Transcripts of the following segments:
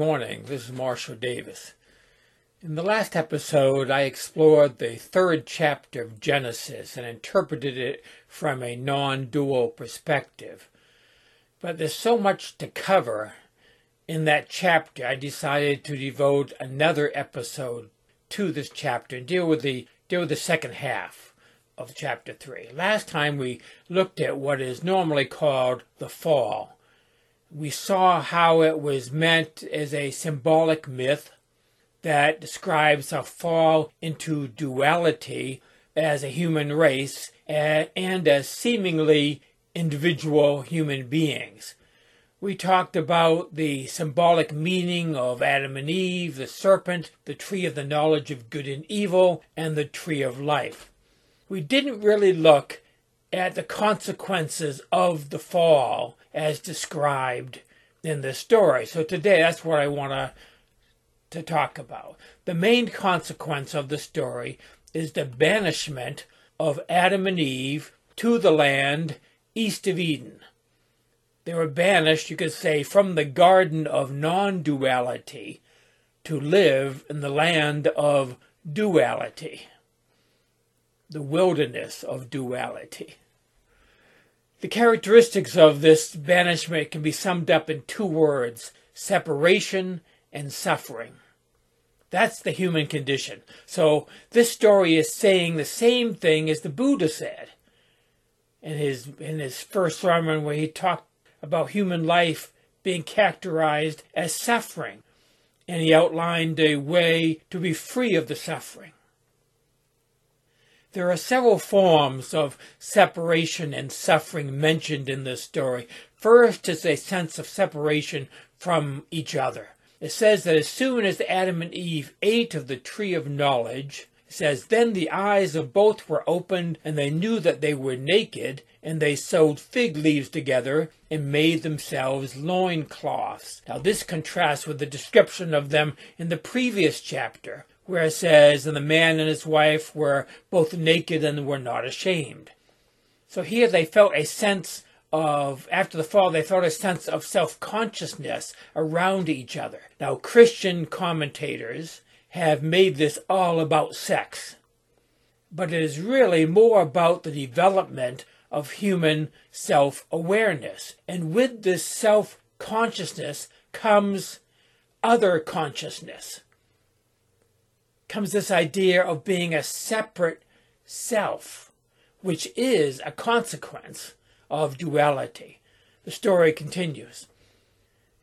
Morning. This is Marshall Davis. In the last episode, I explored the third chapter of Genesis and interpreted it from a non dual perspective. But there's so much to cover in that chapter, I decided to devote another episode to this chapter and deal with the deal with the second half of chapter three. Last time we looked at what is normally called the fall we saw how it was meant as a symbolic myth that describes a fall into duality as a human race and as seemingly individual human beings. We talked about the symbolic meaning of Adam and Eve, the serpent, the tree of the knowledge of good and evil, and the tree of life. We didn't really look at the consequences of the fall as described in this story. So today that's what I want to to talk about. The main consequence of the story is the banishment of Adam and Eve to the land east of Eden. They were banished, you could say, from the garden of non duality to live in the land of duality, the wilderness of duality. The characteristics of this banishment can be summed up in two words separation and suffering. That's the human condition. So this story is saying the same thing as the Buddha said in his in his first sermon where he talked about human life being characterized as suffering and he outlined a way to be free of the suffering. There are several forms of separation and suffering mentioned in this story. First is a sense of separation from each other. It says that as soon as Adam and Eve ate of the tree of knowledge, it says, Then the eyes of both were opened, and they knew that they were naked, and they sewed fig leaves together and made themselves loincloths. Now, this contrasts with the description of them in the previous chapter, where it says, And the man and his wife were both naked and were not ashamed. So here they felt a sense of, after the fall, they felt a sense of self consciousness around each other. Now, Christian commentators have made this all about sex, but it is really more about the development of human self awareness. And with this self consciousness comes other consciousness comes this idea of being a separate self, which is a consequence of duality. The story continues.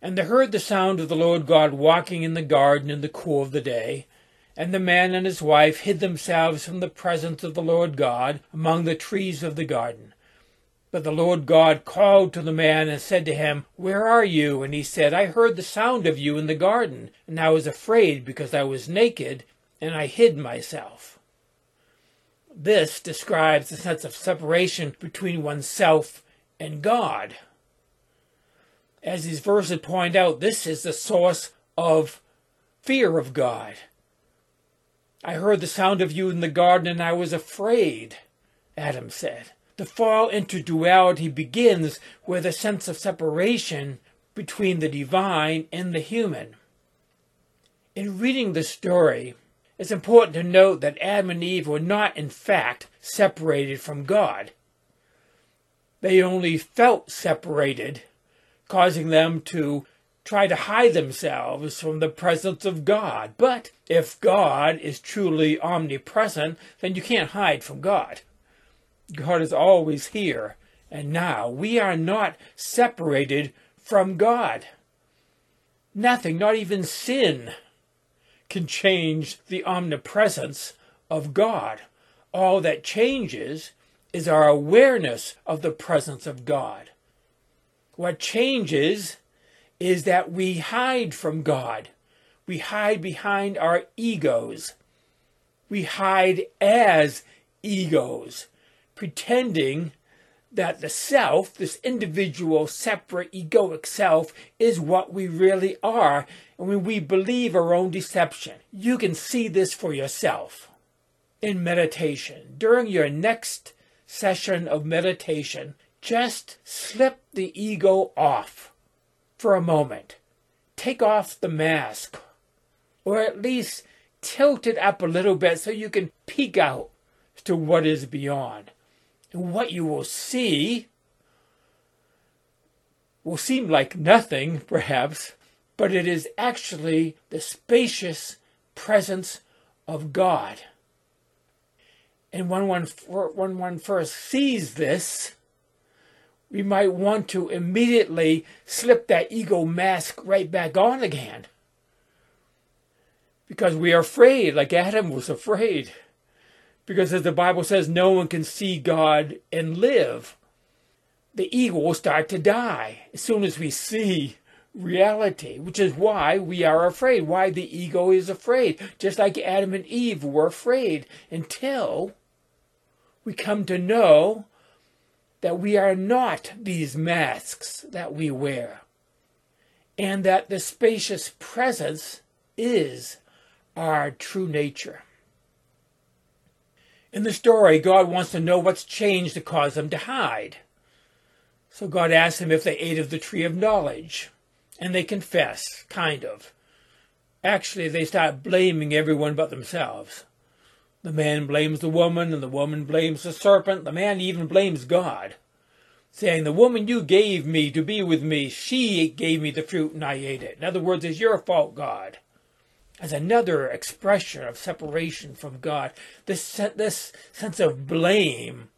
And they heard the sound of the Lord God walking in the garden in the cool of the day. And the man and his wife hid themselves from the presence of the Lord God among the trees of the garden. But the Lord God called to the man and said to him, Where are you? And he said, I heard the sound of you in the garden, and I was afraid because I was naked, and I hid myself. This describes the sense of separation between oneself and God. As these verses point out, this is the source of fear of God. I heard the sound of you in the garden and I was afraid, Adam said. The fall into duality begins with a sense of separation between the divine and the human. In reading the story, it's important to note that Adam and Eve were not, in fact, separated from God. They only felt separated, causing them to try to hide themselves from the presence of God. But if God is truly omnipresent, then you can't hide from God. God is always here and now. We are not separated from God. Nothing, not even sin, can change the omnipresence of God. All that changes is our awareness of the presence of God. What changes is that we hide from God. We hide behind our egos. We hide as egos, pretending that the self, this individual, separate, egoic self, is what we really are, and when we believe our own deception. You can see this for yourself in meditation. During your next session of meditation, just slip the ego off for a moment. Take off the mask, or at least tilt it up a little bit so you can peek out to what is beyond. What you will see will seem like nothing, perhaps, but it is actually the spacious presence of God. And when one, when one first sees this, we might want to immediately slip that ego mask right back on again. Because we are afraid, like Adam was afraid. Because as the Bible says, no one can see God and live. The ego will start to die as soon as we see reality, which is why we are afraid, why the ego is afraid. Just like Adam and Eve were afraid until we come to know that we are not these masks that we wear, and that the spacious presence is our true nature. In the story, God wants to know what's changed to cause them to hide. So God asks them if they ate of the tree of knowledge. And they confess, kind of. Actually, they start blaming everyone but themselves. The man blames the woman, and the woman blames the serpent. The man even blames God, saying, The woman you gave me to be with me, she gave me the fruit and I ate it. In other words, it's your fault, God. As another expression of separation from God, this, this sense of blame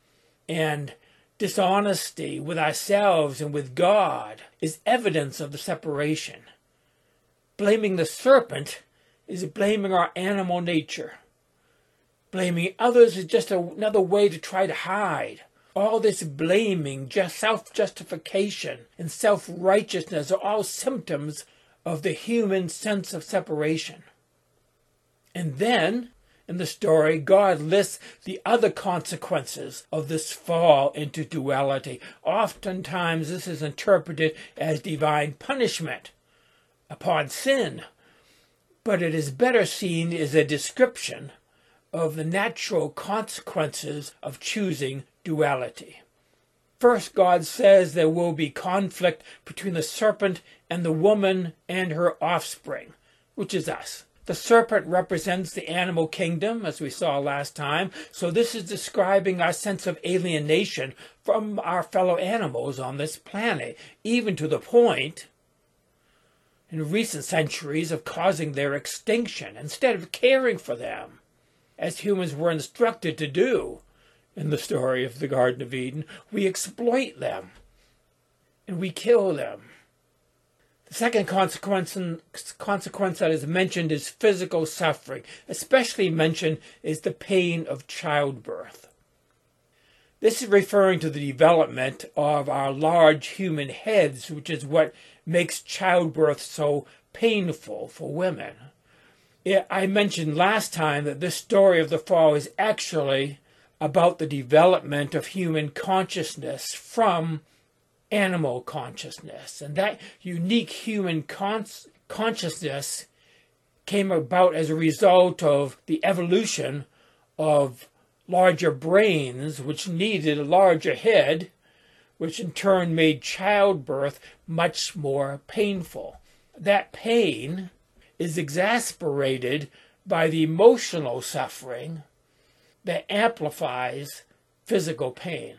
and dishonesty with ourselves and with God is evidence of the separation. Blaming the serpent is blaming our animal nature. Blaming others is just another way to try to hide. All this blaming, just self-justification, and self-righteousness are all symptoms of the human sense of separation. And then, in the story, God lists the other consequences of this fall into duality. Oftentimes, this is interpreted as divine punishment upon sin, but it is better seen as a description of the natural consequences of choosing duality. First, God says there will be conflict between the serpent and the woman and her offspring, which is us. The serpent represents the animal kingdom, as we saw last time, so this is describing our sense of alienation from our fellow animals on this planet, even to the point, in recent centuries, of causing their extinction instead of caring for them as humans were instructed to do in the story of the Garden of Eden. We exploit them and we kill them. The second consequence, consequence that is mentioned is physical suffering. Especially mentioned is the pain of childbirth. This is referring to the development of our large human heads, which is what makes childbirth so painful for women. I mentioned last time that this story of the fall is actually about the development of human consciousness from animal consciousness. And that unique human consciousness came about as a result of the evolution of larger brains, which needed a larger head, which in turn made childbirth much more painful. That pain is exasperated by the emotional suffering that amplifies physical pain.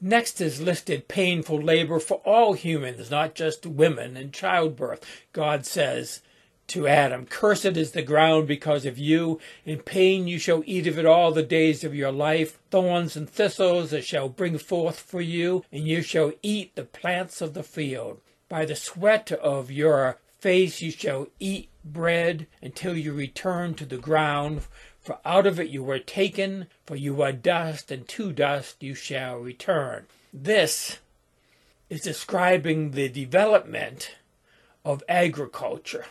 Next is listed painful labor for all humans, not just women in childbirth. God says to Adam, Cursed is the ground because of you. In pain you shall eat of it all the days of your life. Thorns and thistles it shall bring forth for you, and you shall eat the plants of the field. By the sweat of your face you shall eat bread until you return to the ground, for out of it you were taken, for you are dust, and to dust you shall return. This is describing the development of agriculture.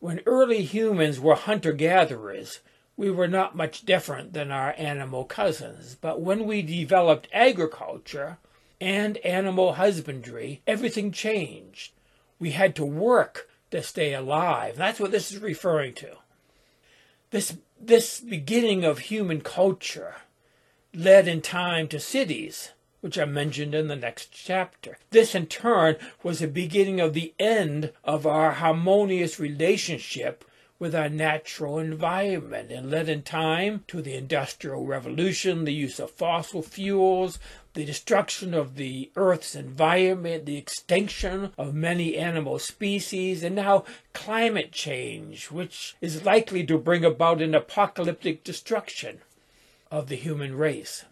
When early humans were hunter gatherers, we were not much different than our animal cousins. But when we developed agriculture and animal husbandry, everything changed. We had to work to stay alive. That's what this is referring to. This, this beginning of human culture led in time to cities, which are mentioned in the next chapter. This, in turn, was the beginning of the end of our harmonious relationship with our natural environment and led in time to the Industrial Revolution, the use of fossil fuels, the destruction of the Earth's environment, the extinction of many animal species, and now climate change, which is likely to bring about an apocalyptic destruction of the human race.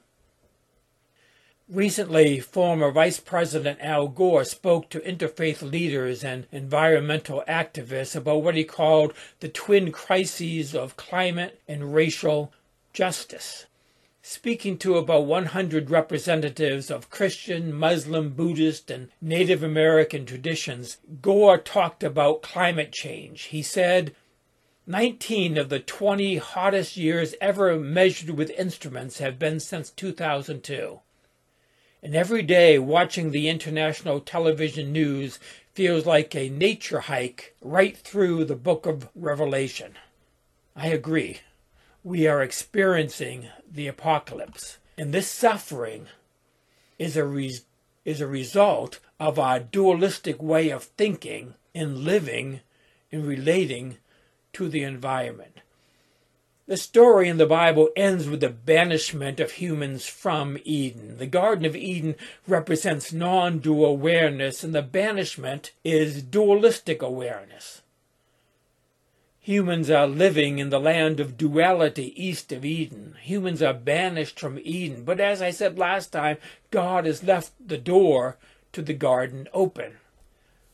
Recently, former Vice President Al Gore spoke to interfaith leaders and environmental activists about what he called the twin crises of climate and racial justice. Speaking to about 100 representatives of Christian, Muslim, Buddhist, and Native American traditions, Gore talked about climate change. He said, 19 of the 20 hottest years ever measured with instruments have been since 2002. And every day watching the international television news feels like a nature hike right through the book of Revelation. I agree. We are experiencing the apocalypse. And this suffering is a, re- is a result of our dualistic way of thinking and living and relating to the environment. The story in the Bible ends with the banishment of humans from Eden. The Garden of Eden represents non dual awareness, and the banishment is dualistic awareness. Humans are living in the land of duality east of Eden. Humans are banished from Eden. But as I said last time, God has left the door to the garden open.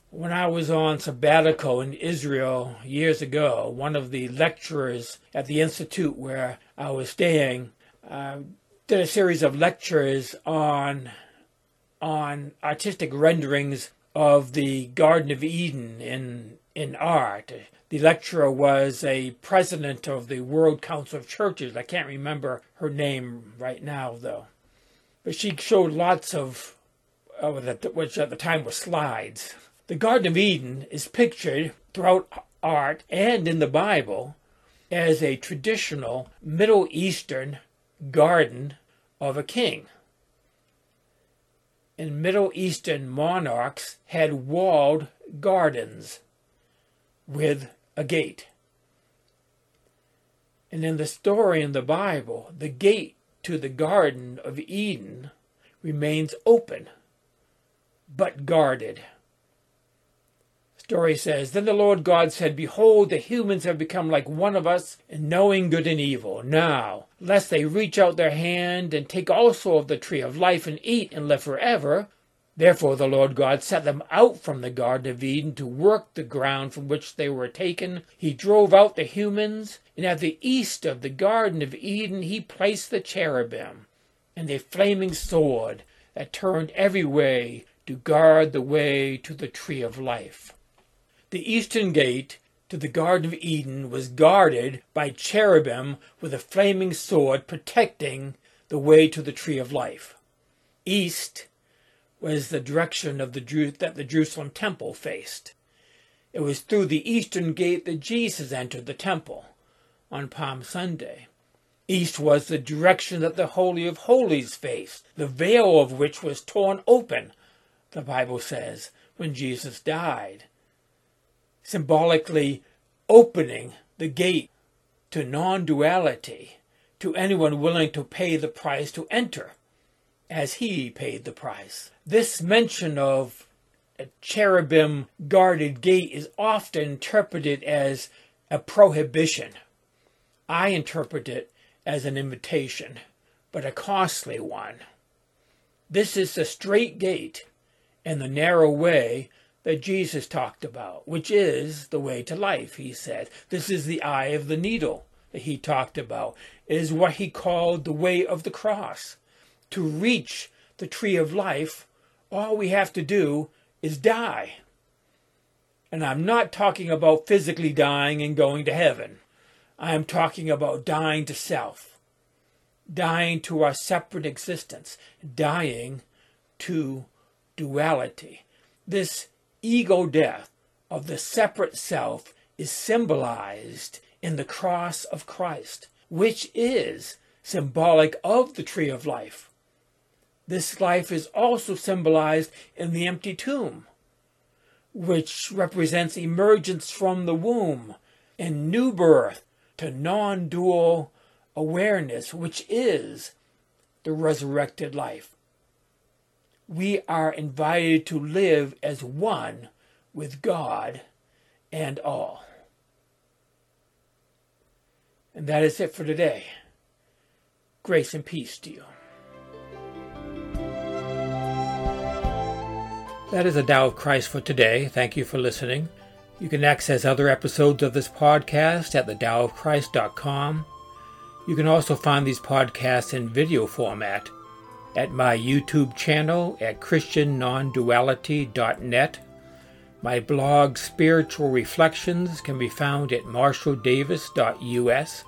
When I was on sabbatical in Israel years ago, one of the lecturers at the institute where I was staying uh, did a series of lectures on on artistic renderings of the Garden of Eden in in art. The lecturer was a president of the World Council of Churches. I can't remember her name right now, though. But she showed lots of, which at the time were slides, the Garden of Eden is pictured throughout art and in the Bible as a traditional Middle Eastern garden of a king. And Middle Eastern monarchs had walled gardens with a gate. And in the story in the Bible, the gate to the Garden of Eden remains open, but guarded story says Then the Lord God said, Behold, the humans have become like one of us in knowing good and evil. Now, lest they reach out their hand and take also of the tree of life and eat and live forever. Therefore the Lord God set them out from the Garden of Eden to work the ground from which they were taken. He drove out the humans, and at the east of the Garden of Eden he placed the cherubim and a flaming sword that turned every way to guard the way to the tree of life. The eastern gate to the Garden of Eden was guarded by cherubim with a flaming sword protecting the way to the tree of life. East was the direction of the that the Jerusalem temple faced. It was through the eastern gate that Jesus entered the temple on Palm Sunday. East was the direction that the Holy of Holies faced, the veil of which was torn open, the Bible says, when Jesus died symbolically opening the gate to non duality to anyone willing to pay the price to enter, as he paid the price. This mention of a cherubim guarded gate is often interpreted as a prohibition. I interpret it as an invitation, but a costly one. This is the strait gate and the narrow way that Jesus talked about, which is the way to life, he said. This is the eye of the needle that he talked about, it is what he called the way of the cross. To reach the tree of life, all we have to do is die. And I'm not talking about physically dying and going to heaven. I am talking about dying to self, dying to our separate existence, dying to duality. This ego death of the separate self is symbolized in the cross of Christ, which is symbolic of the tree of life. This life is also symbolized in the empty tomb, which represents emergence from the womb and new birth to non dual awareness, which is the resurrected life. We are invited to live as one with God and all. And that is it for today. Grace and peace to you. That is the Tao of Christ for today. Thank you for listening. You can access other episodes of this podcast at thedaoofchrist.com. You can also find these podcasts in video format at my YouTube channel at christiannonduality.net. My blog Spiritual Reflections can be found at marshalldavis.us.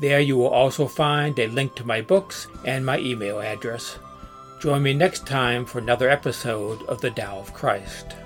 There you will also find a link to my books and my email address. Join me next time for another episode of The Tao of Christ.